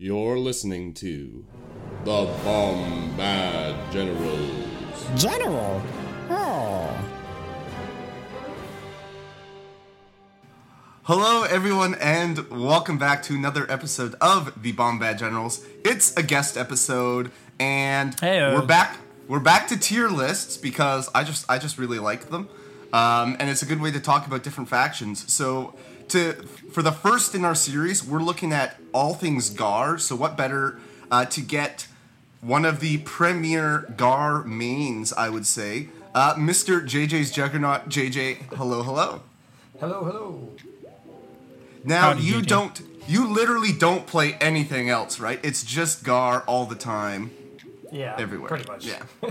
You're listening to the Bombad Generals. General? Oh. Hello, everyone, and welcome back to another episode of the Bombad Generals. It's a guest episode, and Heyo. we're back. We're back to tier lists because I just I just really like them, um, and it's a good way to talk about different factions. So, to for the first in our series, we're looking at all things Gar. So, what better uh, to get one of the premier Gar mains? I would say, uh, Mr. JJ's Juggernaut. JJ, hello, hello. Hello, hello. Now Howdy, you JJ. don't you literally don't play anything else, right? It's just Gar all the time, Yeah, everywhere. Pretty much. Yeah.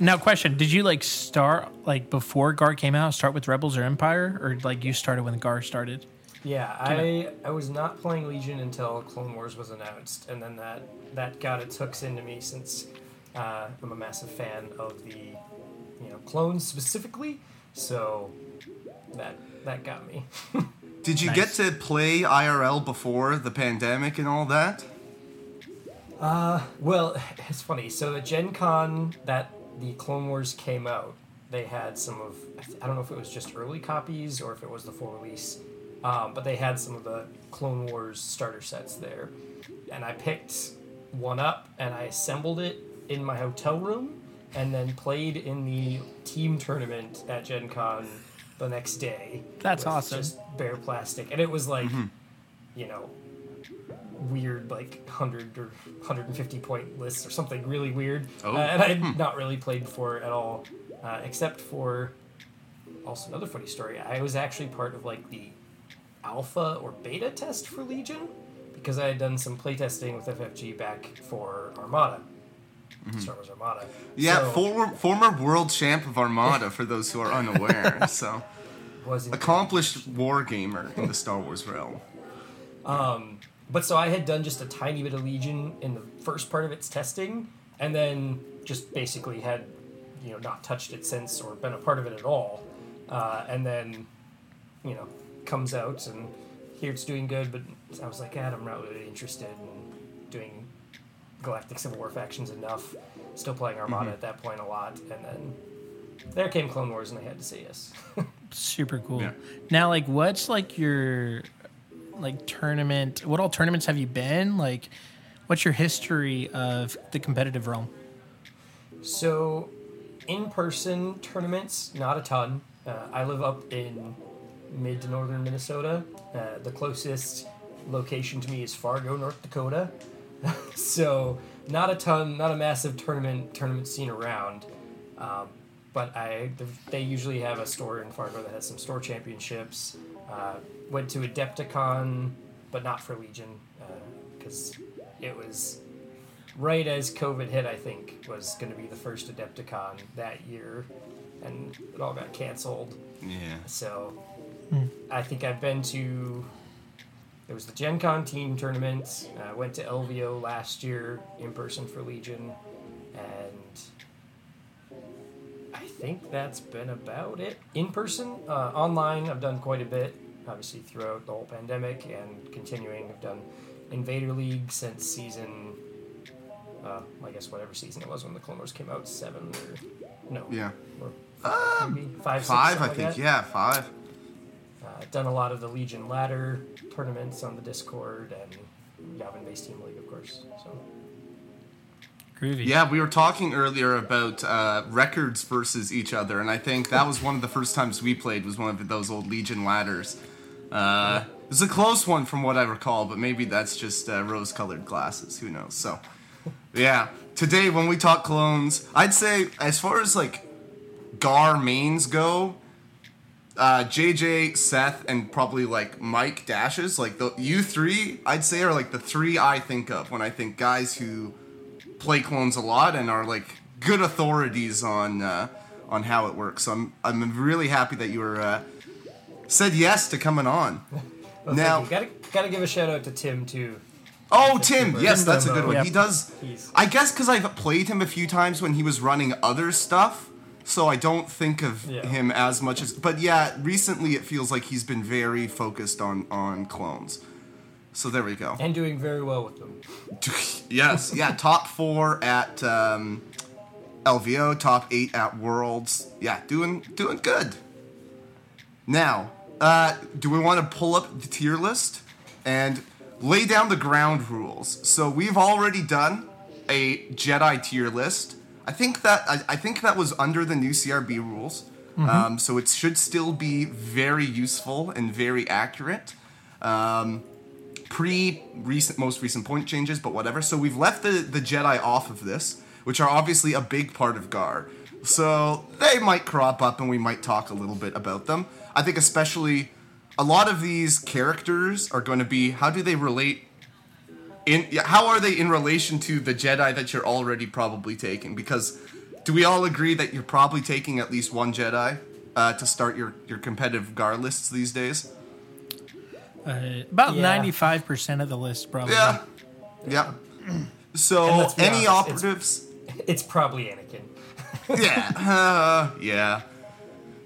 Now, question: Did you like start like before Gar came out? Start with Rebels or Empire, or like you started when Gar started? Yeah, I I was not playing Legion until Clone Wars was announced, and then that that got its hooks into me since uh, I'm a massive fan of the you know clones specifically. So that that got me. Did you Nice. get to play IRL before the pandemic and all that? Uh, well, it's funny. So at Gen Con that the Clone Wars came out, they had some of I don't know if it was just early copies or if it was the full release, um, but they had some of the Clone Wars starter sets there, and I picked one up and I assembled it in my hotel room and then played in the team tournament at Gen Con the next day. That's awesome. Just bare plastic, and it was like, you know, weird like 100 or 150 point lists or something really weird Oh. uh, and i had not really played before at all uh, except for also another funny story i was actually part of like the alpha or beta test for legion because i had done some playtesting with ffg back for armada star wars armada Yeah, So, former former world champ of Armada for those who are unaware. so was accomplished war gamer in the Star Wars realm. But so I had done just a tiny bit of Legion in the first part of its testing, and then just basically had, you know, not touched it since or been a part of it at all. Uh, and then, you know, comes out and here it's doing good, but I was like, God, I'm not really interested in doing Galactic Civil War factions enough. Still playing Armada at that point a lot, and then there came Clone Wars, and I had to say yes. Super cool. Yeah. Now, like, what's like your like tournament? What all tournaments have you been? Like, what's your history of the competitive realm? So, in person tournaments, not a ton. Uh, I live up in mid to northern Minnesota. Uh, the closest location to me is Fargo, North Dakota. so, not a ton, not a massive tournament tournament scene around. Um, but I, they usually have a store in Fargo that has some store championships. Uh, went to Adepticon, but not for Legion, uh, because it was right as COVID hit, I think, was going to be the first Adepticon that year, and it all got canceled. Yeah. So hmm. I think I've been to. There was the Gen Con team tournament. I went to LVO last year in person for Legion, and I think that's been about it. In person, uh, online, I've done quite a bit. Obviously, throughout the whole pandemic and continuing, I've done Invader League since season. Uh, I guess whatever season it was when the Clone Wars came out, seven or no, Yeah. or five, maybe five, six, Five, I something like think. Yeah, five. Uh, done a lot of the Legion ladder tournaments on the Discord and Yavin Base Team League, of course. So Groovy. Yeah, we were talking earlier about uh, records versus each other, and I think that was one of the first times we played was one of those old Legion ladders. Uh, it was a close one from what I recall, but maybe that's just uh, rose-colored glasses. Who knows? So, yeah. Today, when we talk clones, I'd say as far as like Gar mains go, uh, JJ, Seth, and probably like Mike dashes, like the you three, I'd say are like the three I think of when I think guys who play clones a lot and are like good authorities on uh, on how it works. So I'm I'm really happy that you were uh, said yes to coming on. Well, Now- gotta gotta give a shout out to Tim too. Oh, Tim. Yes, that's a good one. Yep. He does. He's- I guess because I've played him a few times when he was running other stuff, so I don't think of Yeah. him as much as. But yeah, recently it feels like he's been very focused on on clones. So there we go. and doing very well with them. yes, yeah, top four at um, LVO, top eight at Worlds. Yeah, doing doing good. Now, uh, do we want to pull up the tier list and lay down the ground rules? So we've already done a Jedi tier list. I think that I, I think that was under the new CRB rules. Um, so it should still be very useful and very accurate. Um, pre recent most recent point changes, but whatever. So we've left the, the Jedi off of this, which are obviously a big part of Gar. So they might crop up and we might talk a little bit about them. I think especially a lot of these characters are going to be how do they relate in how are they in relation to the Jedi that you're already probably taking? Because do we all agree that you're probably taking at least one Jedi uh, to start your, your competitive Gar lists these days? Uh, about ninety-five percent of the list, probably. Yeah. Yeah. So And let's be any honest, it's- operatives? It's probably Anakin. yeah. Uh, yeah.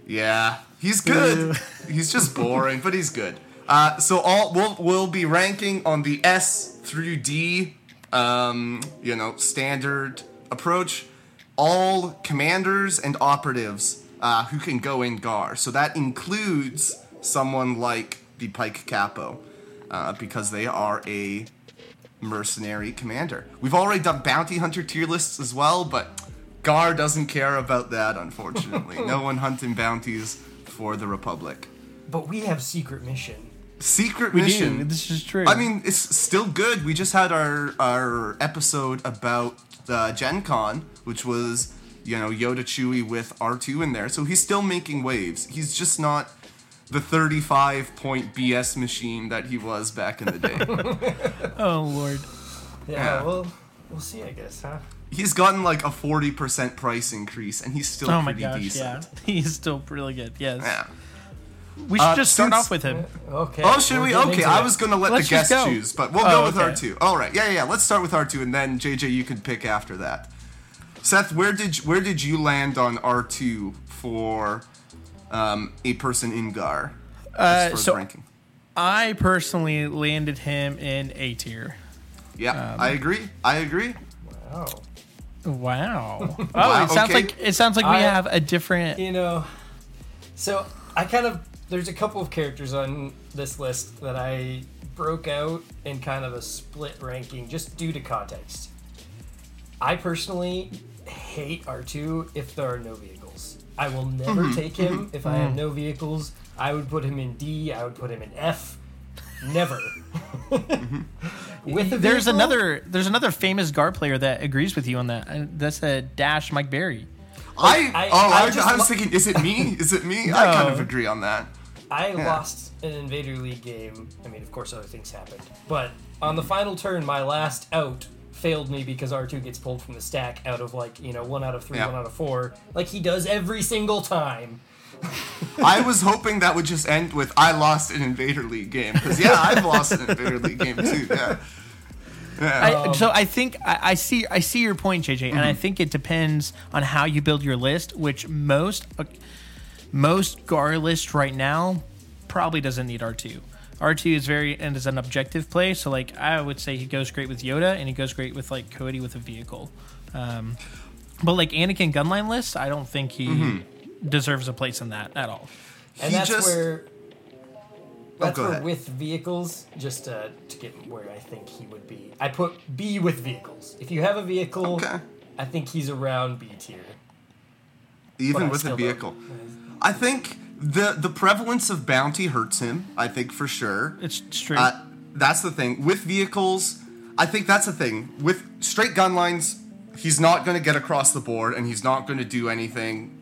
Yeah. He's good. he's just boring, but he's good. Uh, so all we'll we'll be ranking on the S through D, um, you know, standard approach. All commanders and operatives uh, who can go in Gar. So that includes someone like the Pike Capo, uh, because they are a mercenary commander. We've already done bounty hunter tier lists as well, but Gar doesn't care about that, unfortunately. no one hunting bounties for the Republic. But we have secret mission. Secret We mission. do. This is true. I mean, it's still good. We just had our our episode about uh, Gen Con, which was you know Yoda Chewie with R two in there, so he's still making waves. He's just not the 35 point BS machine that he was back in the day. oh lord. Yeah, Yeah. well, we'll see, I guess, huh? He's gotten like a 40% price increase, and he's still Oh my pretty gosh. decent. Yeah. He's still really good. Yes. Yeah. We should Uh, just start since- off with him. Okay. Oh, should we're we? Okay, I was gonna let Let's the just guests go. choose, but we'll Oh, go with okay. R2. All right, yeah, yeah, yeah. Let's start with R2, and then JJ, you can pick after that. Seth, where did where did you land on R2 for um, a person in Gar? Uh, so ranking. I personally landed him in A tier. Yeah, um, I agree. I agree. Wow. Wow. Oh, Wow, it sounds okay. like it sounds like we I- have a different. You know, so I kind of there's a couple of characters on this list that I broke out in kind of a split ranking just due to context. I personally hate R2 if there are no vehicles. I will never Mm-hmm. take him if I have no vehicles. I would put him in D, I would put him in F. Never. With a There's vehicle, another there's another famous Gar player that agrees with you on that. That's a Dash Mike Berry. I, I- oh, I I, just I was thinking, is it me? Is it me? I kind of agree on that. I lost an Invader League game. I mean, of course, other things happened. But on the final turn, my last out failed me because R2 gets pulled from the stack out of like, you know, one out of three, Yeah. one out of four, like he does every single time. I was hoping that would just end with I lost an Invader League game because yeah, I've lost an Invader League game too. Yeah. Yeah. I, so I think I, I see I see your point, JJ, and I think it depends on how you build your list. Which most uh, most Gar list right now probably doesn't need R two. R two is very and is an objective play. So like I would say he goes great with Yoda, and he goes great with like Cody with a vehicle. Um, but like Anakin gunline list, I don't think he deserves a place in that at all. And He that's just- where. That's go where ahead. with vehicles, just uh, to get where I think he would be. I put B with vehicles. If you have a vehicle, Okay. I think he's around B tier. Even I with a vehicle. I think the the prevalence of bounty hurts him. I think for sure. It's straight. Uh, that's the thing with vehicles. I think that's the thing with straight gun lines. He's not going to get across the board, and he's not going to do anything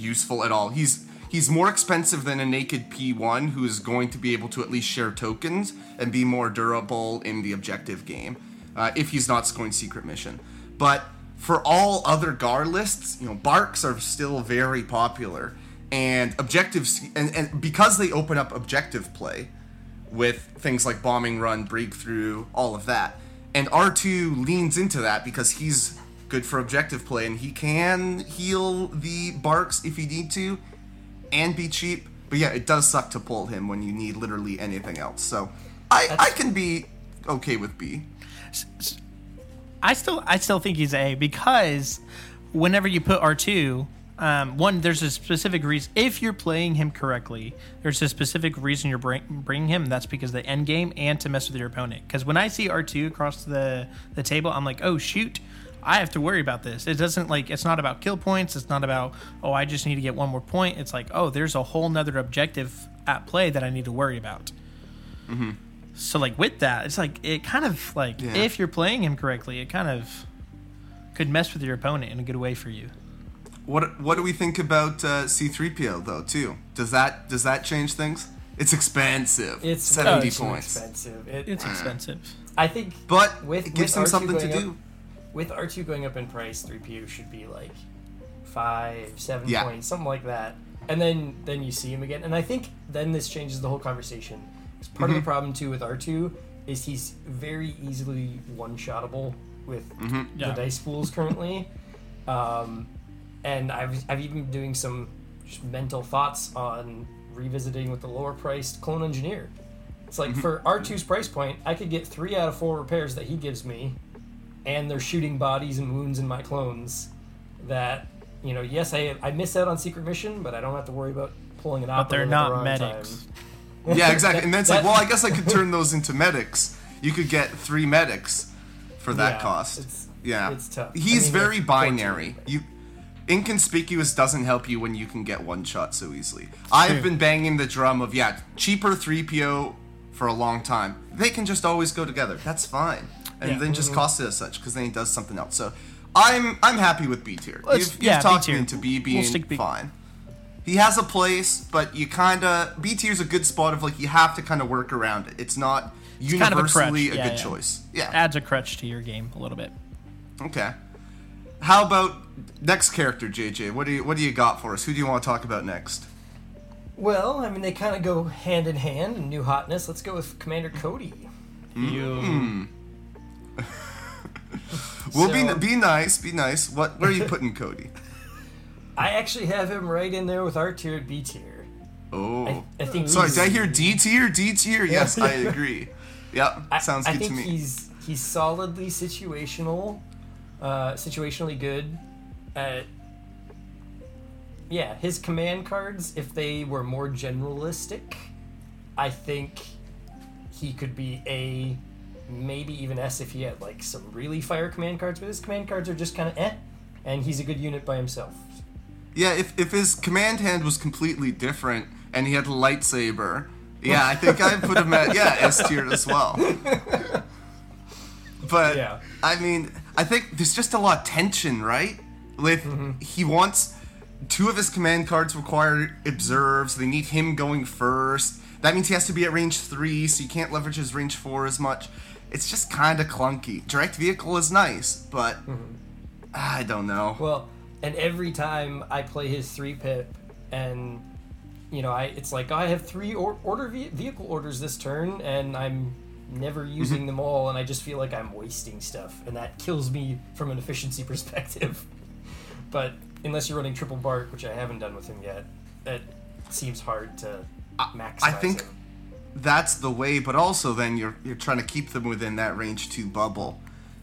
useful at all. He's he's more expensive than a naked P1 who is going to be able to at least share tokens and be more durable in the objective game uh, if he's not scoring secret mission. But for all other Gar lists, you know, Barks are still very popular, and objectives, and, and because they open up objective play with things like bombing run, breakthrough, all of that. And R2 leans into that because he's good for objective play and he can heal the Barks if you need to and be cheap. But yeah, it does suck to pull him when you need literally anything else. So I, I can be okay with B. I still I still think he's A because whenever you put R two, um, one there's a specific reason. If you're playing him correctly, there's a specific reason you're bring, bringing him. That's because the end game and to mess with your opponent. Because when I see R two across the the table, I'm like, oh shoot. I have to worry about this. It doesn't like it's not about kill points. It's not about oh I just need to get one more point. It's like oh there's a whole nother objective at play that I need to worry about. So like with that, it's like it kind of like Yeah. if you're playing him correctly, it kind of could mess with your opponent in a good way for you. What what do we think about uh, C3PO though too? Does that does that change things? It's expensive. It's seventy way too points. expensive. It, It's expensive. I think But With- it gives with them R2 something to going do. Up- with R two going up in price, three PO should be like five, seven Yeah. points, something like that. And then then you see him again, and I think then this changes the whole conversation. 'Cause part Mm-hmm. of the problem too with R two is he's very easily one shotable with Mm-hmm. the dice pools currently. Um, and I've I've even been doing some just mental thoughts on revisiting with the lower priced clone engineer. It's like Mm-hmm. for R2's price point, I could get three out of four repairs that he gives me, and they're shooting bodies and wounds in my clones. That you know, yes, I I miss out on secret mission, but I don't have to worry about pulling an But they're operative at the not wrong medics. time. Yeah, exactly. And then it's like, well, I guess I could turn those into medics. You could get three medics for that Yeah, cost. it's- yeah, it's tough. I He's mean, very binary. You inconspicuous doesn't help you when you can get one shot so easily. I've True. been banging the drum of yeah, cheaper three PO for a long time. They can just always go together. That's fine, and Yeah. then just mm-hmm. cost it as such because then he does something else. So I'm I'm happy with B tier. Let's- You've, you've yeah, B talked me into B We'll being B. fine. He has a place, but you kind of B tier's a good spot of like you have to kind of work around it. It's not kind of a crutch, universally a, yeah, good yeah. choice. Yeah. Adds a crutch to your game a little bit. Okay. How about next character, JJ? What do you what do you got for us? Who do you want to talk about next? Well, I mean, they kind of go hand in hand new hotness. Let's go with Commander Cody. Hmm. We'll be be nice, be nice. What where are you putting Cody? I actually have him right in there with R tier and B tier. Oh. I, I think. Sorry, did I hear D tier? D tier? Yes, I agree. Yep, I, sounds I good to me. he's he's solidly situational, uh, situationally good. At, yeah, his command cards, if they were more generalistic, I think he could be a maybe even S if he had like some really fire command cards. But his command cards are just kind of eh, and he's a good unit by himself. Yeah, if if his command hand was completely different and he had a lightsaber, yeah, I think I'd put him at yeah S tier as well. But Yeah. I mean, I think there's just a lot of tension, right? With he wants two of his command cards require observes. They need him going first. That means he has to be at range three, so you can't leverage his range four as much. It's just kind of clunky. Direct vehicle is nice, but mm-hmm. I don't know. Well, and every time I play his three pip, and you know, I it's like I have three or, order ve- vehicle orders this turn, and I'm never mm-hmm. using them all, and I just feel like I'm wasting stuff, and that kills me from an efficiency perspective. but unless you're running triple bark, which I haven't done with him yet, it seems hard to maximize. I think him. That's the way, but also then you're you're trying to keep them within that range two bubble.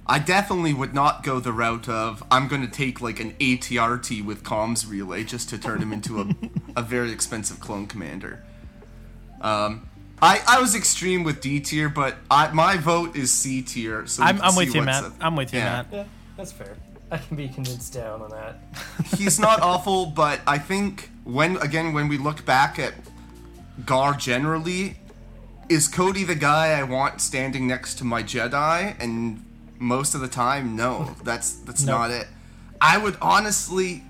I definitely would not go the route of I'm going to take like an ATRT with comms relay just to turn him into a, a very expensive clone commander. Um, I I was extreme with D tier, but I my vote is C tier. So I'm, I'm with you, what's Matt. a- I'm with you, yeah. Matt. yeah, that's fair. I can be convinced down on that. he's not awful, but I think when again when we look back at Gar generally, is Cody the guy I want standing next to my Jedi? And most of the time, no, that's that's No. not it. I would honestly,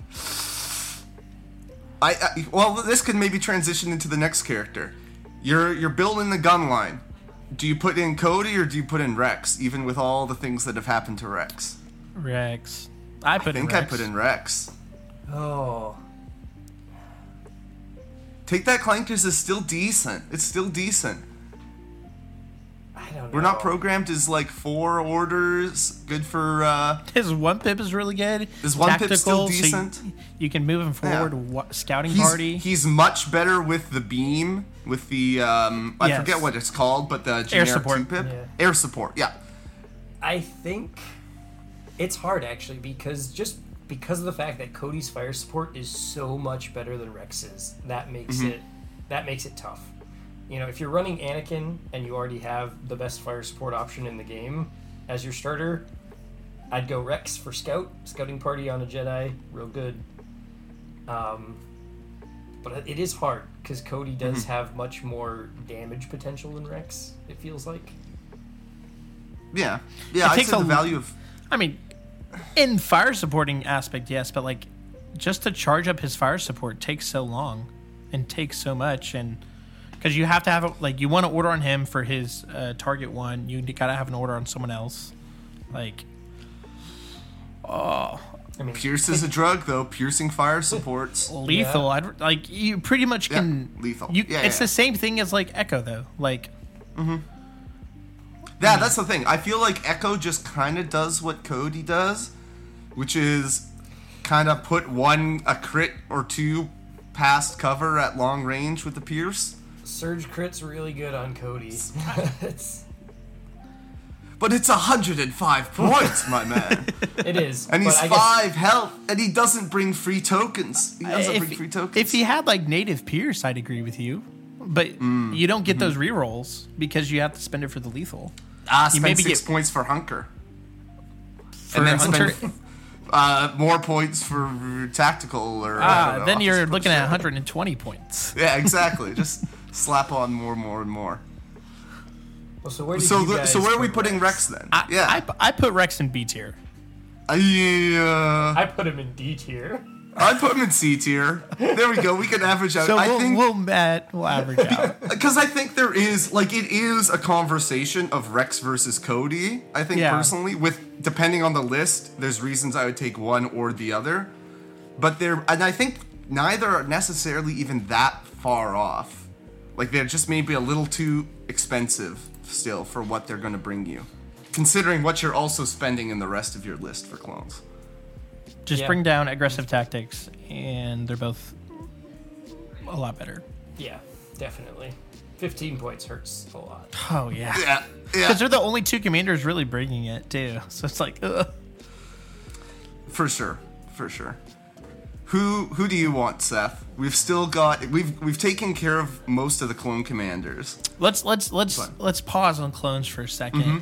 I, I well, this could maybe transition into the next character. You're you're building the gun line. Do you put in Cody or do you put in Rex? Even with all the things that have happened to Rex, Rex. I put I think in I put in Rex. Oh, Take that Clankers is still decent. It's still decent. I I don't know. We're not programmed as like four orders. Good for uh His one pip is really good. His one pip still Tactical, so you- decent? you, can move him forward. Yeah. wa- scouting he's, party. he's much better with the beam, with the um I Yes. forget what it's called, but the generic support. pip. Yeah. Air support, yeah. I think it's hard actually because just because of the fact that Cody's fire support is so much better than Rex's, that makes Mm-hmm. it that makes it tough. You know, if you're running Anakin and you already have the best fire support option in the game as your starter, I'd go Rex for scout, scouting party on a Jedi, real good. Um, but it is hard because Cody does Mm-hmm. have much more damage potential than Rex. It feels like. Yeah. Yeah, It I'd takes say a the value of I mean, in fire supporting aspect, yes, but like just to charge up his fire support takes so long and takes so much, and because you have to have a, like you want to order on him for his uh, target one, you gotta have an order on someone else. Like, I mean, Pierce is a drug though. Piercing fire supports. lethal. I'd like you pretty much Yeah, can lethal. You, Yeah, it's yeah. the same thing as like Echo though. Like, mm-hmm. Yeah, that's the thing. I feel like Echo just kind of does what Cody does, which is kind of put one a crit or two past cover at long range with the Pierce. Surge crit's really good on Cody. it's, But it's 105 points, my man. it is. And he's but guess- five health, and he doesn't bring free tokens. He doesn't if, bring free tokens. if he had like native Pierce, I'd agree with you. But Mm, you don't get those mm-hmm. rerolls because you have to spend it for the lethal. ah, you spend maybe six get- points for Hunker, For and then Hunter- spend uh, more points for tactical. Or I Ah, don't know, then you're looking at push. 120 points. Yeah, exactly. Just slap on more, more, and more. Well, so where did So, you the, guys so where are we putting Rex then? I, yeah, I, I put Rex in B tier. I, uh, I put him in D tier. I'd put him in C tier. There we go. We can average out. So I we'll, think we'll Matt, we'll average out. because I think there is like it is a conversation of Rex versus Cody. I think Yeah. personally, with depending on the list, there's reasons I would take one or the other, but they're and I think neither are necessarily even that far off. Like they're just maybe a little too expensive still for what they're going to bring you, considering what you're also spending in the rest of your list for clones. Just Yeah. bring down aggressive tactics, and they're both a lot better. Yeah, definitely. 15 points hurts a lot. Oh yeah, Yeah, yeah. because they're the only two commanders really bringing it too. So it's like, ugh. For sure, for sure. Who who do you want, Seth? We've still got we've we've taken care of most of the clone commanders. let's let's let's let's pause on clones for a 2nd Mm-hmm.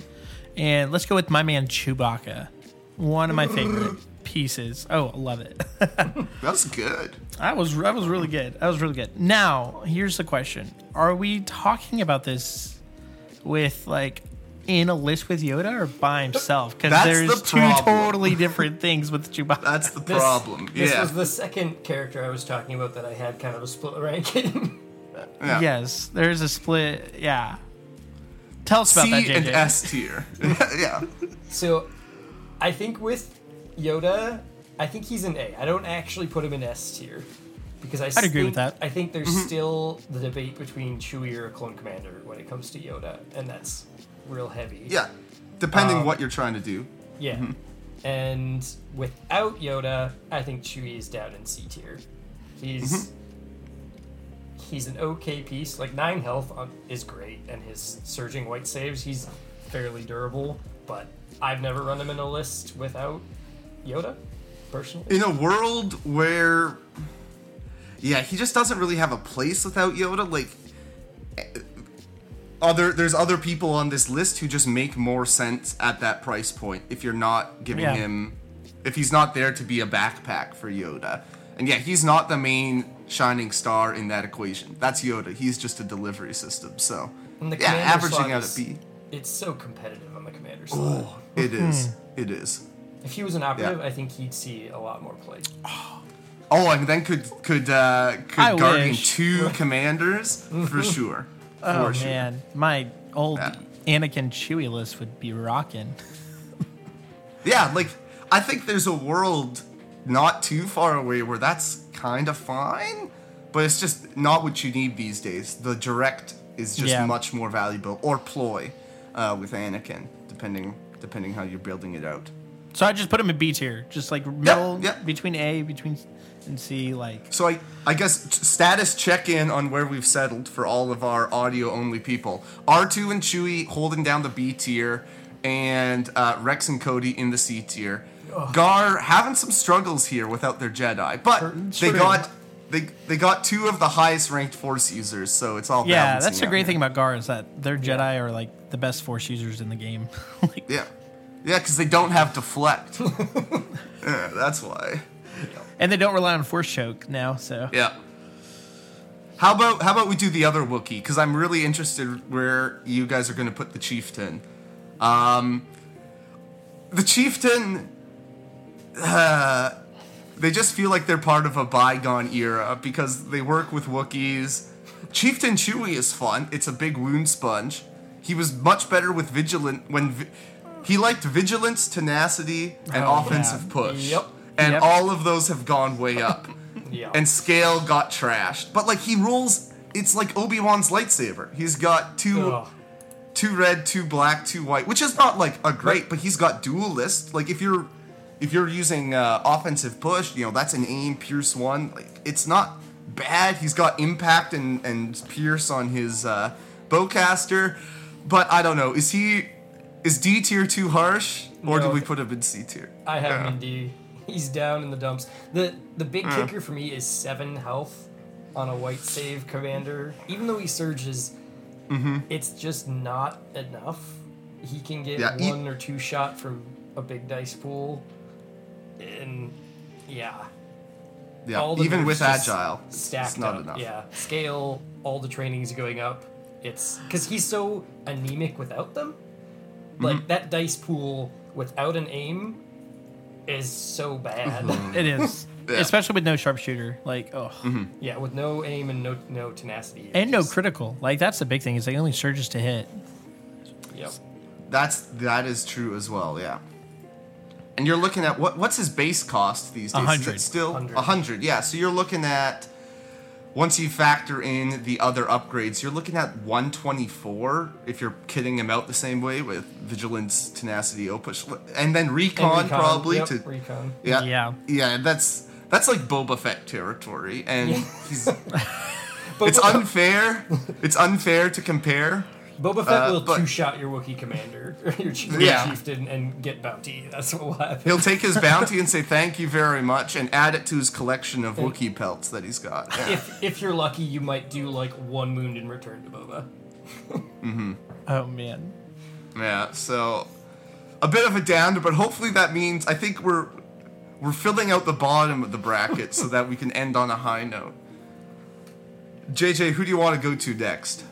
and let's go with my man Chewbacca, one of my favorite pieces. Oh, I love it. That's good. That was that was really good. That was really good. Now, here's the question: Are we talking about this with like in a list with Yoda or by himself? Because That's there's the two problem. totally different things with Chewbacca. That's the This, problem. This yeah. was the second character I was talking about that I had kind of a split ranking. yeah. Yes, there's a split. Yeah. Tell us about C that, JJ. and S tier. yeah. so I think with Yoda, I think he's an A. I don't actually put him in S tier. Because I I'd agree think, with that. I think there's Mm-hmm. still the debate between Chewie or a clone commander when it comes to Yoda, and that's real heavy. Yeah. Depending Um, what you're trying to do. Yeah. Mm-hmm. And without Yoda, I think Chewie is down in C tier. He's Mm-hmm. he's an okay piece. Like nine health on, is great, and his surging white saves, he's fairly durable. But I've never run him in a list without Yoda, personally. In a world where Yeah, he just doesn't really have a place without Yoda. Like other there's other people on this list who just make more sense at that price point if you're not giving Yeah. him if he's not there to be a backpack for Yoda. And yeah, he's not the main shining star in that equation. That's Yoda. He's just a delivery system. So the yeah, averaging out is- at It's so competitive on the commander slot. Oh, it is. It is. If he was an operative, Yeah. I think he'd see a lot more play. Oh, and then could could uh, could I Guardian wish. two commanders for sure. Oh sure. man, my old Yeah. Anakin Chewie list would be rocking. Yeah, like I think there's a world not too far away where that's kind of fine, but it's just not what you need these days. The direct is just Yeah. much more valuable, or ploy. uh, with Anakin, depending depending how you're building it out. So I just put him in B tier, just like middle yeah. between A, between and C. Like So I, I guess t- status check in on where we've settled for all of our audio only people. R2 and Chewie holding down the B tier, and uh, Rex and Cody in the C tier. Gar having some struggles here without their Jedi, but they got they they got two of the highest ranked Force users, so it's all yeah, that's the great thing about Gar is that their Jedi are like the best Force users in the game. like, Yeah, yeah, because they don't have deflect. yeah, that's why. And they don't rely on Force choke now. So Yeah. How about how about we do the other Wookiee? Because I'm really interested where you guys are going to put the chieftain. Um, the chieftain, uh, they just feel like they're part of a bygone era because they work with Wookiees. Chieftain Chewie is fun. It's a big wound sponge. He was much better with vigilant when vi- he liked vigilance, tenacity, and Oh, offensive yeah. push. Yep. And Yep. all of those have gone way up Yeah. and scale got trashed. But like he rolls, it's like Obi Wan's lightsaber. He's got two, Ugh. two red, two black, two white, which is not like a great, but he's got duelist. Like if you're, if you're using uh, offensive push, you know that's an aim pierce one. Like it's not bad. He's got impact and and pierce on his uh, bowcaster, but I don't know. Is he? Is D tier too harsh, or No. do we put him in C tier? I have him in D. He's down in the dumps. The the big Uh. kicker for me is seven health on a white save commander. Even though he surges, Mm-hmm. it's just not enough. He can get Yeah, he- one or two shot from a big dice pool, and yeah, Yeah, all even with agile, stacked it's not up. enough. Yeah, scale, all the trainings going up. It's because he's so anemic without them. Like Mm-hmm. that dice pool without an aim is so bad. it is, Yeah. especially with no sharpshooter. Like oh, mm-hmm. yeah, with no aim and no no tenacity. it and no just- critical. Like that's the big thing is they only surges to hit. Yep. That's that is true as well. Yeah. And you're looking at what what's his base cost these days? Is 100. still Hundred. a hundred? Yeah. So you're looking at once you factor in the other upgrades, you're looking at 124 if you're kitting him out the same way with vigilance, tenacity, opush, and then recon, And recon, probably yep, to recon. yeah Yeah. yeah. That's that's like Boba Fett territory, and he's it's unfair. it's unfair to compare. Boba Fett uh, will but- two shot your Wookiee commander, or your chief, Yeah. chieftain, and get bounty. That's what will happen. He'll take his bounty and say thank you very much and add it to his collection of Wookiee pelts that he's got. Yeah. If if you're lucky, you might do like one wound in return to Boba. Oh man, Yeah, so a bit of a downer, but hopefully that means I think we're we're filling out the bottom of the bracket so that we can end on a high note. JJ, who do you want to go to next?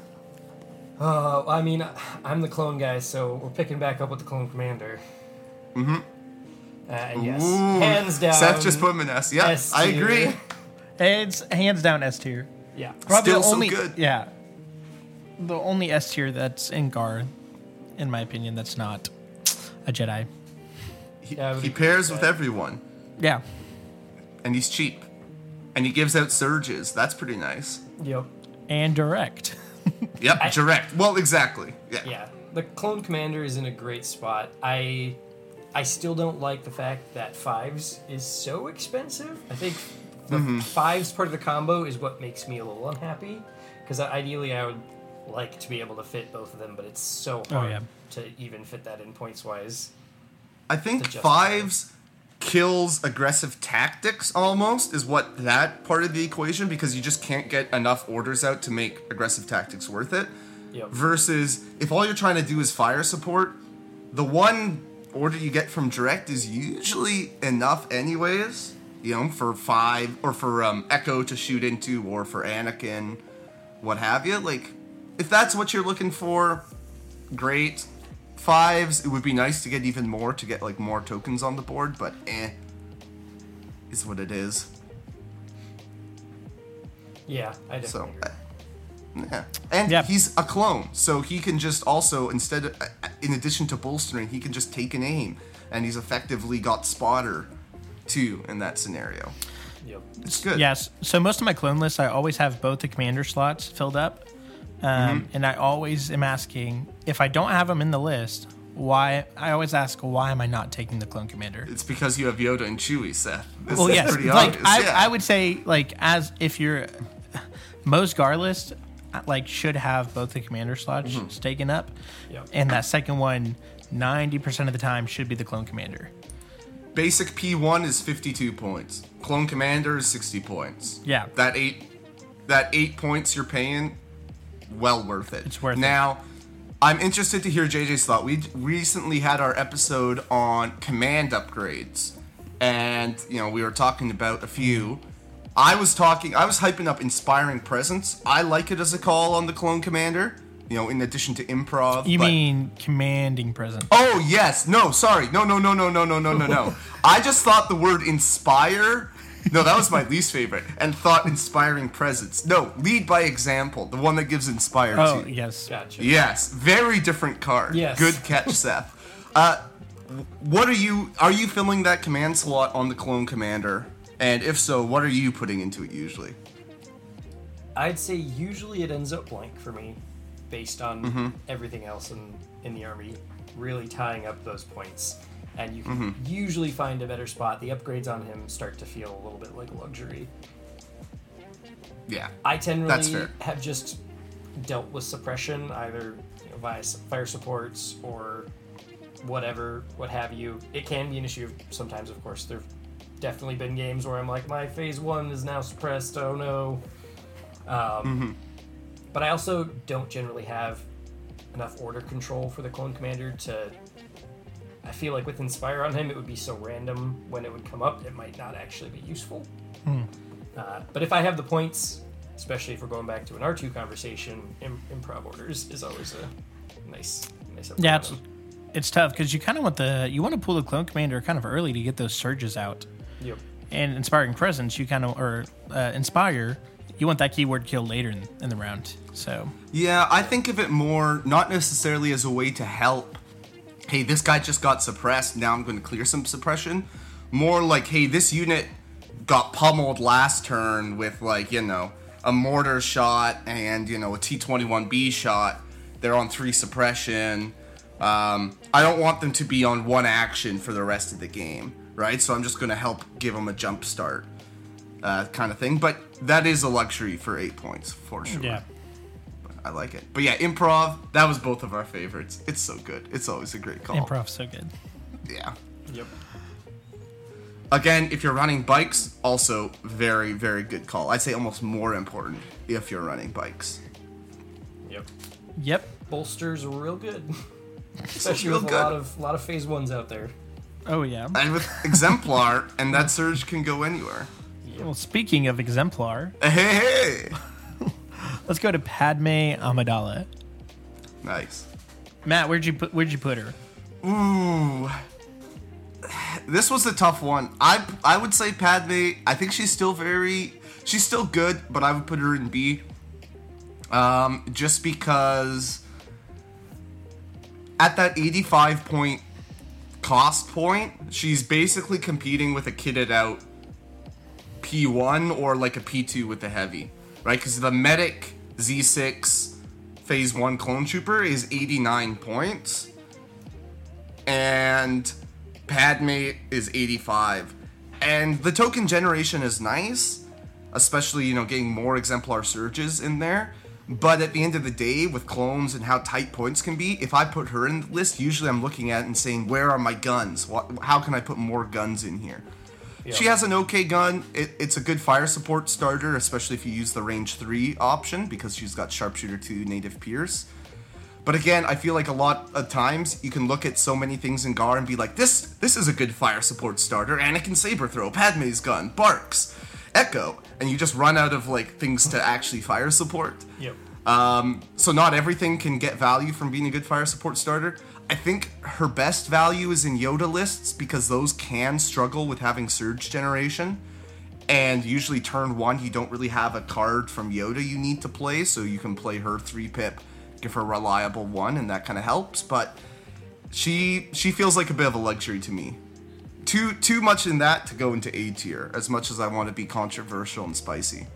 Uh, I mean, I'm the clone guy, so we're picking back up with the clone commander. Mm-hmm. Uh, and yes, Ooh, hands down. Seth just put him in S. Yeah, S I tier. agree. it's hands down S tier. Yeah. Probably Still the so only, good. Yeah, the only S tier that's in Gar, in my opinion, that's not a Jedi. He, Yeah, he pairs with with everyone, Yeah, and he's cheap, and he gives out surges. That's pretty nice. Yep. and direct. Yep, I- direct. Well, exactly. Yeah. Yeah. The clone commander is in a great spot. I I still don't like the fact that fives is so expensive. I think the Mm-hmm. fives part of the combo is what makes me a little unhappy because ideally I would like to be able to fit both of them, but it's so hard Oh, yeah. to even fit that in points wise. I think to justify fives kills aggressive tactics almost is what that part of the equation because you just can't get enough orders out to make aggressive tactics worth it. Yep. Versus if all you're trying to do is fire support, the one order you get from direct is usually enough anyways. You know, for five or for um, Echo to shoot into, or for Anakin, what have you. Like, if that's what you're looking for, great. Fives, it would be nice to get even more to get like more tokens on the board, but eh, is what it is. Yeah, I So, agree. uh, yeah, and Yep. he's a clone, so he can just also instead, of, uh, in addition to bolstering, he can just take an aim, and he's effectively got spotter too in that scenario. Yep. It's good. Yes. So most of my clone lists, I always have both the commander slots filled up, Um, And I always am asking if I don't have them in the list, why? I always ask, why am I not taking the clone commander? It's because you have Yoda and Chewie, Seth. This Well, is yes, pretty like obvious. I, yeah. I would say, like as if you're most Gar list, like should have both the commander slots Mm-hmm. taken up, Yep. and that second one, ninety percent of the time should be the clone commander. Basic P1 is 52 points. Clone Commander is 60 points. Yeah. That eight that 8 points you're paying well worth it. It's worth it. now, I'm interested to hear JJ's thought. We recently had our episode on command upgrades and, you know, we were talking about a few. I was talking I was hyping up inspiring presence. I like it as a call on the Clone Commander, you know, in addition to improv. You but- mean commanding presence? Oh yes, no, sorry, no, no, no, no, no, no, no, no, no. I just thought the word inspire. No, that was my least favorite, and thought inspiring presence. No, lead by example, the one that gives inspire. Oh to. yes. Gotcha. Yes, very different card. Yes. Good catch, Seth. Uh, what are you? Are you filling that command slot on the clone commander? And if so, what are you putting into it usually? I'd say usually it ends up blank for me, based on Mm-hmm. everything else in, in the army, really tying up those points. And you can Mm-hmm. usually find a better spot. The upgrades on him start to feel a little bit like luxury. Yeah. I tend really have just dealt with suppression either you know, via fire supports or whatever, what have you. It can be an issue sometimes, of course. There've definitely been games where I'm like, my phase one is now suppressed. Oh no. Um, Mm-hmm. But I also don't generally have enough order control for the clone commander to. I feel like with Inspire on him, it would be so random when it would come up, it might not actually be useful. Uh, but if I have the points, especially if we're going back to an R2 conversation, Im- improv orders is always a nice, nice. upgrade Yeah, it's, it's tough because you kind of want the you want to pull the clone commander kind of early to get those surges out. Yep. And inspiring presence, you kind of or uh, inspire, you want that keyword kill later in, in the round. So Yeah, I think of it more not necessarily as a way to help. Hey, this guy just got suppressed. Now I'm going to clear some suppression. More like, hey, this unit got pummeled last turn with like you know a mortar shot and you know a T21B shot. They're on three suppression. Um, I don't want them to be on one action for the rest of the game, right? So I'm just going to help give them a jump start, uh, kind of thing. But that is a luxury for eight points for sure. yeah, I like it. But yeah, improv, that was both of our favorites. It's so good. It's always a great call. improv's so good. Yeah. Yep. Again, if you're running bikes, also very, very good call. I'd say almost more important if you're running bikes. Yep. Yep. Bolsters are real good, especially real with good. a lot of lot of phase ones out there. Oh yeah. And with Exemplar, and that surge can go anywhere. Well, speaking of exemplar, Hey, hey! Let's go to Padme Amidala. Nice. Matt, where'd you put where'd you put her? Ooh. This was a tough one. I I would say Padme. I think she's still very she's still good, but I would put her in B. Um, just because at that 85 point cost point, she's basically competing with a kitted out P1 or like a P2 with the heavy, right? Because the medic Z6 phase 1 clone trooper is 89 points and Padme is 85. And the token generation is nice, especially, you know, getting more exemplar surges in there. But at the end of the day, with clones and how tight points can be, if I put her in the list, usually I'm looking at and saying, where are my guns? How can I put more guns in here? She has an okay gun. It, it's a good fire support starter, especially if you use the range 3 option, because she's got sharpshooter 2 native pierce. But again, I feel like a lot of times you can look at so many things in Gar and be like, this this is a good fire support starter. Anakin saber throw, Padme's gun, Barks, Echo, and you just run out of like things to actually fire support. Yep. Um, so not everything can get value from being a good fire support starter. I think her best value is in Yoda lists because those can struggle with having surge generation. And usually turn one, you don't really have a card from Yoda you need to play, so you can play her three pip, give her a reliable one, and that kind of helps. But she she feels like a bit of a luxury to me. Too too much in that to go into A tier, as much as I want to be controversial and spicy.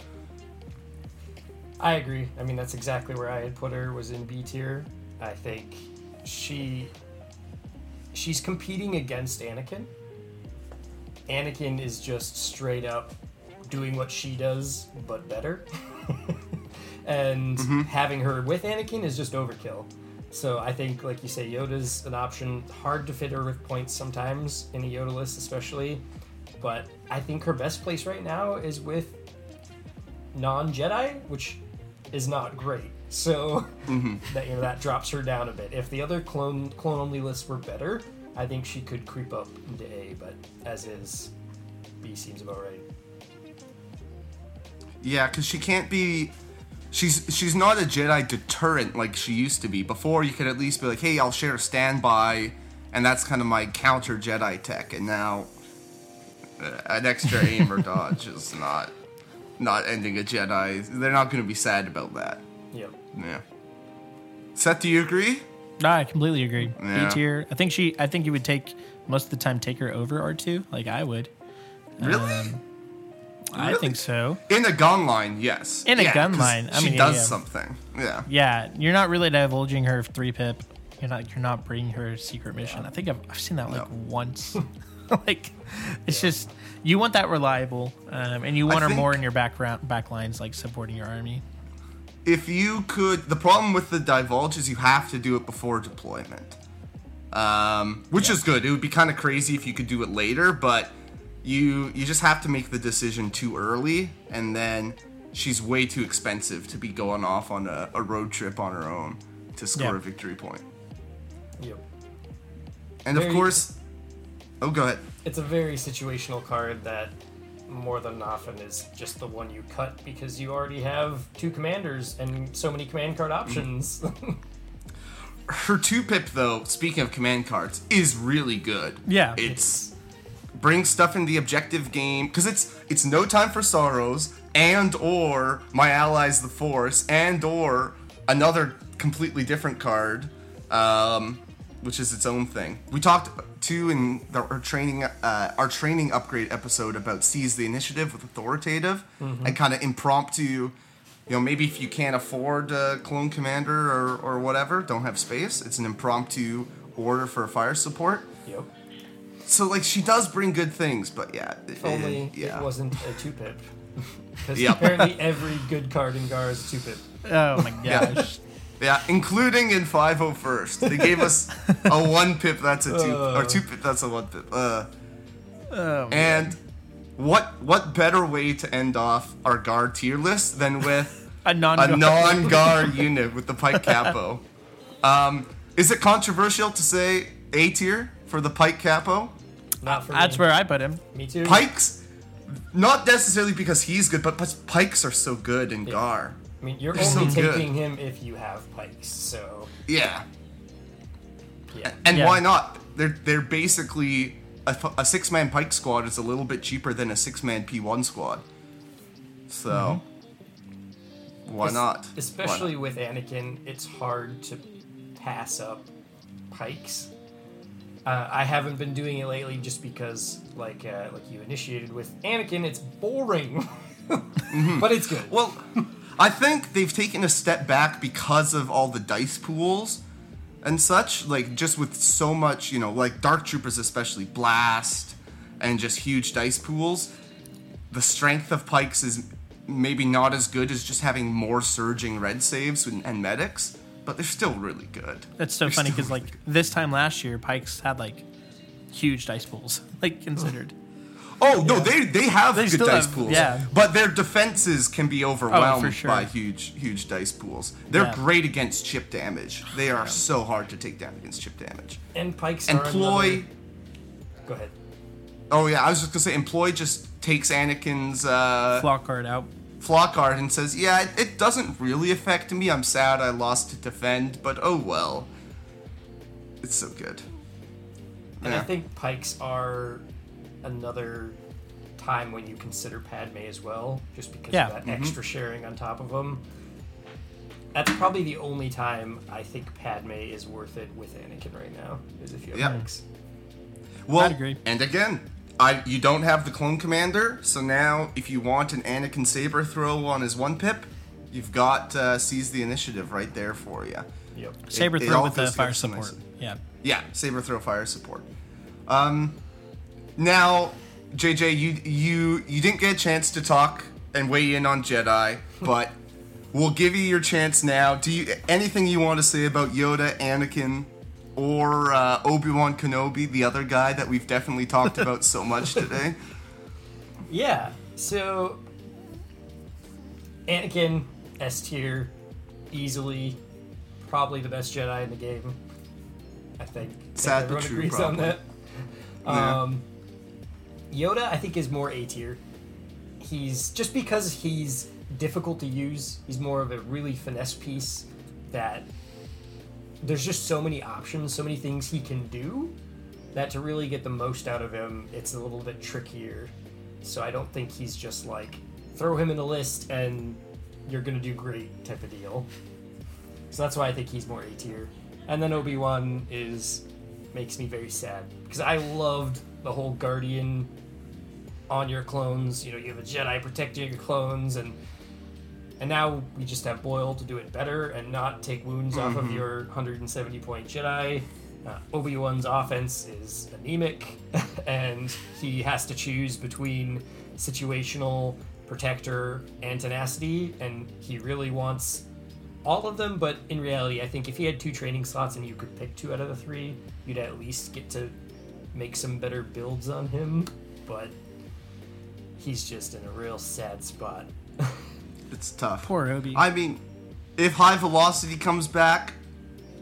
I agree. I mean, that's exactly where I had put her was in B tier. I think she she's competing against Anakin. Anakin is just straight up doing what she does, but better. and mm-hmm. having her with Anakin is just overkill. So I think, like you say, Yoda's an option. Hard to fit her with points sometimes in a Yoda list, especially. But I think her best place right now is with non-Jedi, which is not great. So that you know that drops her down a bit. If the other clone clone only lists were better, I think she could creep up into A. But as is, B seems about right. Yeah, because she can't be. She's she's not a Jedi deterrent like she used to be. Before you could at least be like, hey, I'll share a standby, and that's kind of my counter Jedi tech. And now, uh, an extra aim or dodge is not not ending a Jedi. They're not going to be sad about that. Yep. Yeah. Seth, do you agree? No, I completely agree. Yeah. B tier. I think she. I think you would take most of the time take her over R two, like I would. Really? Um, I Really? think so. In a gun line, yes. In a Yeah, gun 'cause line, I she mean, does yeah. something. Yeah. Yeah, you're not really divulging her three pip. You're not. You're not bringing her secret mission. I think I've, I've seen that like No. once. like, it's just you want that reliable, um, and you want her more in your background back lines, like supporting your army. if you could the problem with the divulge is you have to do it before deployment um, which is good it would be kind of crazy if you could do it later but you you just have to make the decision too early and then she's way too expensive to be going off on a, a road trip on her own to score Yeah. a victory point Yep. and of Very- course oh go ahead It's a very situational card that more than often is just the one you cut because you already have two commanders and so many command card options. her two pip though speaking of command cards is really good Yeah. it's brings stuff in the objective game because it's it's no time for sorrows and or my allies the force and or another completely different card um, which is its own thing we talked too in the, our training uh, our training upgrade episode about seize the initiative with authoritative and kind of impromptu you know maybe if you can't afford a clone commander or, or whatever don't have space it's an impromptu order for fire support yep. so like she does bring good things, but yeah, If only eh, yeah. it wasn't a two pip. Because Yep. apparently every good card in Gar is a two pip. Oh my Yeah. gosh. Yeah, including in 501st. They gave us a one pip that's a two or two pip that's a one pip. Uh, Oh, and what what better way to end off our GAR tier list than with a non. a non-gar unit with the Pyke Capo? Um, is it controversial to say A tier for the Pyke Capo? Not for That's me. where I put him. Me too. Pykes, not necessarily because he's good, but, but Pykes are so good in Gar. I mean, you're They're only so good. taking him if you have Pykes. So Yeah. yeah. And Yeah. why not? They're they're basically a, a six man Pyke squad is a little bit cheaper than a six man P one squad. So why Es- not? Why Especially not? with Anakin, it's hard to pass up Pykes. Uh, I haven't been doing it lately just because, like, uh, like you initiated with Anakin, it's boring, but it's good. Well, I think they've taken a step back because of all the dice pools and such. Like just with so much, you know, like Dark Troopers especially blast and just huge dice pools. The strength of Pykes is maybe not as good as just having more surging red saves and, and medics, but they're still really good. That's so They're funny because really like this time last year, Pykes had like huge dice pools, like considered. Oh no, they they have They good dice have- pools. yeah. But their defenses can be overwhelmed sure. by huge huge dice pools. They're Yeah. great against chip damage. They are so hard to take down against chip damage. and Pykes And are Ploy another- Go ahead. Oh yeah, I was just gonna say Employ just takes Anakin's uh Flock card out. flock card and says, Yeah, it, it doesn't really affect me. I'm sad I lost to defend, but oh well. It's so good. And I think Pykes are another time when you consider Padme as well, just because Yeah. of that Mm-hmm. extra sharing on top of them. That's probably the only time I think Padme is worth it with Anakin right now, is if you have Yeah. Pykes. Well, I'd agree. and again, I you don't have the clone commander, so now if you want an Anakin saber throw on his one pip, you've got uh, seize the initiative right there for you. Yep. Saber it throw all with the fire support. nicely. Yeah. Yeah, saber throw fire support. Um, now, JJ, you you you didn't get a chance to talk and weigh in on Jedi, but we'll give you your chance now. Do you anything you want to say about Yoda, Anakin, or uh, Obi Wan Kenobi, the other guy that we've definitely talked about so much today? Yeah. So Anakin S tier, easily, probably the best Jedi in the game. I think. Sad but true, agrees probably. on that. Yeah. Yoda, I think, is more A tier. He's just because he's difficult to use. He's more of a really finesse piece that there's just so many options, so many things he can do that to really get the most out of him, it's a little bit trickier. So I don't think he's just like throw him in a list and you're gonna do great type of deal. So that's why I think he's more A tier. And then Obi Wan is makes me very sad because I loved the whole Guardian on your clones. You know, you have a Jedi protecting your clones, and and now we just have Boyle to do it better and not take wounds off of your 170 point Jedi. Uh, Obi Wan's offense is anemic, and he has to choose between situational, protector, and tenacity, and he really wants all of them. But in reality, I think if he had two training slots and you could pick two out of the three, you'd at least get to make some better builds on him. But he's just in a real sad spot. It's tough. Poor Obi. I mean, if high velocity comes back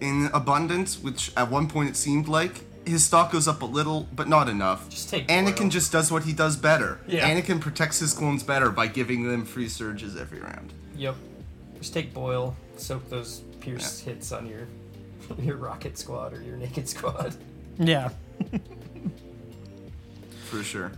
in abundance, which at one point it seemed like, his stock goes up a little, but not enough. Just take Anakin Boyle. just does what he does better. Yeah. Anakin protects his clones better by giving them free surges every round. Yep. Just take Boyle, soak those Pierce hits on your your rocket squad or your naked squad. Yeah. For sure.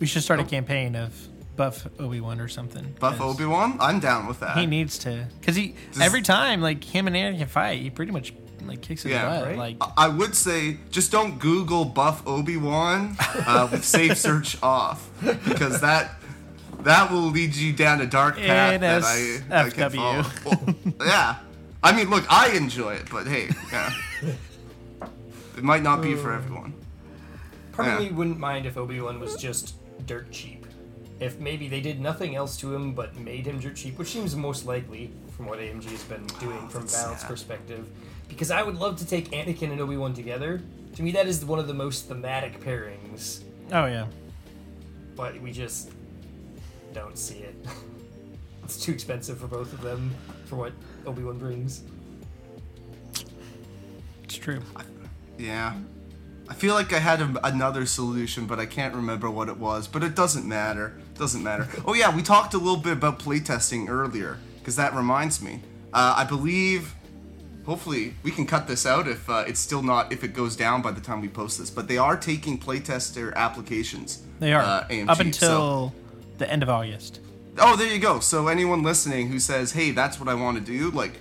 We should start a campaign of buff Obi Wan or something. Buff Obi Wan? I'm down with that. He needs to, because he Does- every time like him and Anakin fight, he pretty much like kicks his Yeah. butt. Right? Like I- I would say just don't Google buff Obi Wan uh, with safe search off because that that will lead you down a dark path that I, I can NSFW. follow. Well, yeah, I mean, look, I enjoy it, but hey, yeah, it might not be for everyone. Probably Yeah. wouldn't mind if Obi Wan was just dirt cheap. If maybe they did nothing else to him but made him dirt cheap, which seems most likely from what AMG has been oh, doing from that's balance sad. perspective. Because I would love to take Anakin and Obi Wan together. To me, that is one of the most thematic pairings, oh yeah, but we just don't see it. it's too expensive for both of them for what Obi Wan brings. it's true. Yeah. I feel like I had a, another solution, but I can't remember what it was. But it doesn't matter. Doesn't matter. Oh yeah, we talked a little bit about playtesting earlier, because that reminds me. Uh, I believe, hopefully, we can cut this out if uh, it's still not if it goes down by the time we post this. But they are taking playtester applications. They are uh, AMG, up so- until the end of August. Oh, there you go. So anyone listening who says, "Hey, that's what I want to do," like,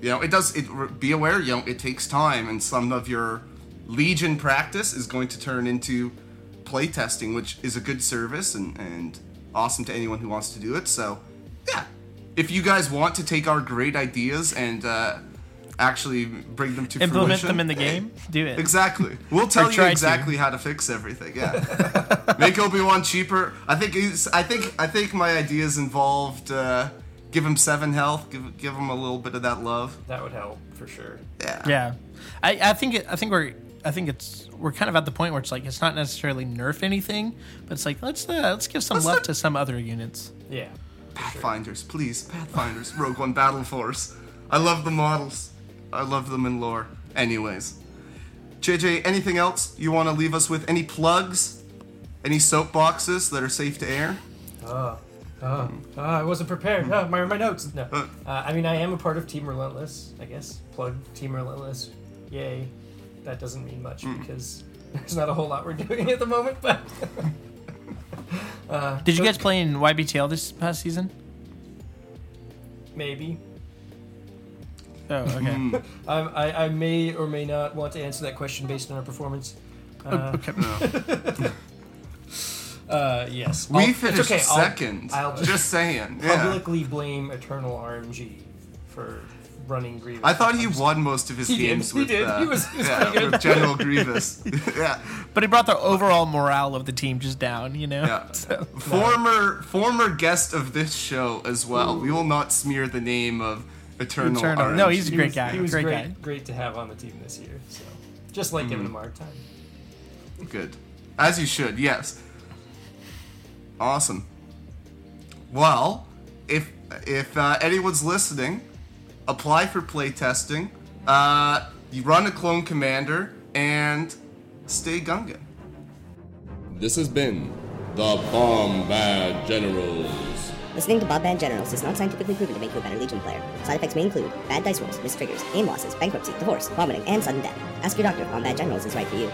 you know, it does. It be aware, you know, it takes time, and some of your Legion practice is going to turn into playtesting, which is a good service and and awesome to anyone who wants to do it. So, yeah, if you guys want to take our great ideas and uh, actually bring them to Implement fruition, them in the game. Do it. Exactly. We'll tell you try to. exactly how to fix everything. Yeah. Make Obi Wan cheaper. I think. He's, I think. I think my ideas involved. Uh, give him seven health. Give give him a little bit of that love. That would help for sure. Yeah. Yeah, I, I think it, I think we're I think it's we're kind of at the point where it's like it's not necessarily nerf anything, but it's like let's uh, let's give some Let's love not- to some other units. Yeah. Pathfinders, please. Pathfinders. Rogue One Battle Force. I love the models. I love them in lore. Anyways, JJ, anything else you want to leave us with? Any plugs? Any soapboxes that are safe to air? Uh, uh, I wasn't prepared. Uh, my, my notes. No. Uh, I mean, I am a part of Team Relentless, I guess. Plug Team Relentless. Yay. That doesn't mean much because there's not a whole lot we're doing at the moment, but. uh, Did you guys play in YBTL this past season? Maybe. Oh, okay. Um, I, I may or may not want to answer that question based on our performance. Uh, okay. Uh, yes. We I'll- finished it's okay. I'll- 2nd I'll, just just saying. Yeah. publicly blame Eternal RNG for running Grievous. I thought he won most of his He did, games he did. Uh, He was- he was yeah, with General Grievous. yeah, But he brought the overall morale of the team just down, you know? yeah. So, Former former guest of this show as well. We will not smear the name of Eternal. Eternal. No, he's a He great was- guy. He was great, great, guy. great to have on the team this year. So just like giving him a hard time. Good. As you should, yes. Awesome. Well, if if uh, anyone's listening, apply for playtesting. Uh, you run a clone commander and stay Gungan. This has been the Bombad Generals. Listening to Bombad Generals is not scientifically proven to make you a better Legion player. Side effects may include bad dice rolls, triggers, aim losses, bankruptcy, divorce, vomiting, and sudden death. Ask your doctor if Bombad Generals is right for you.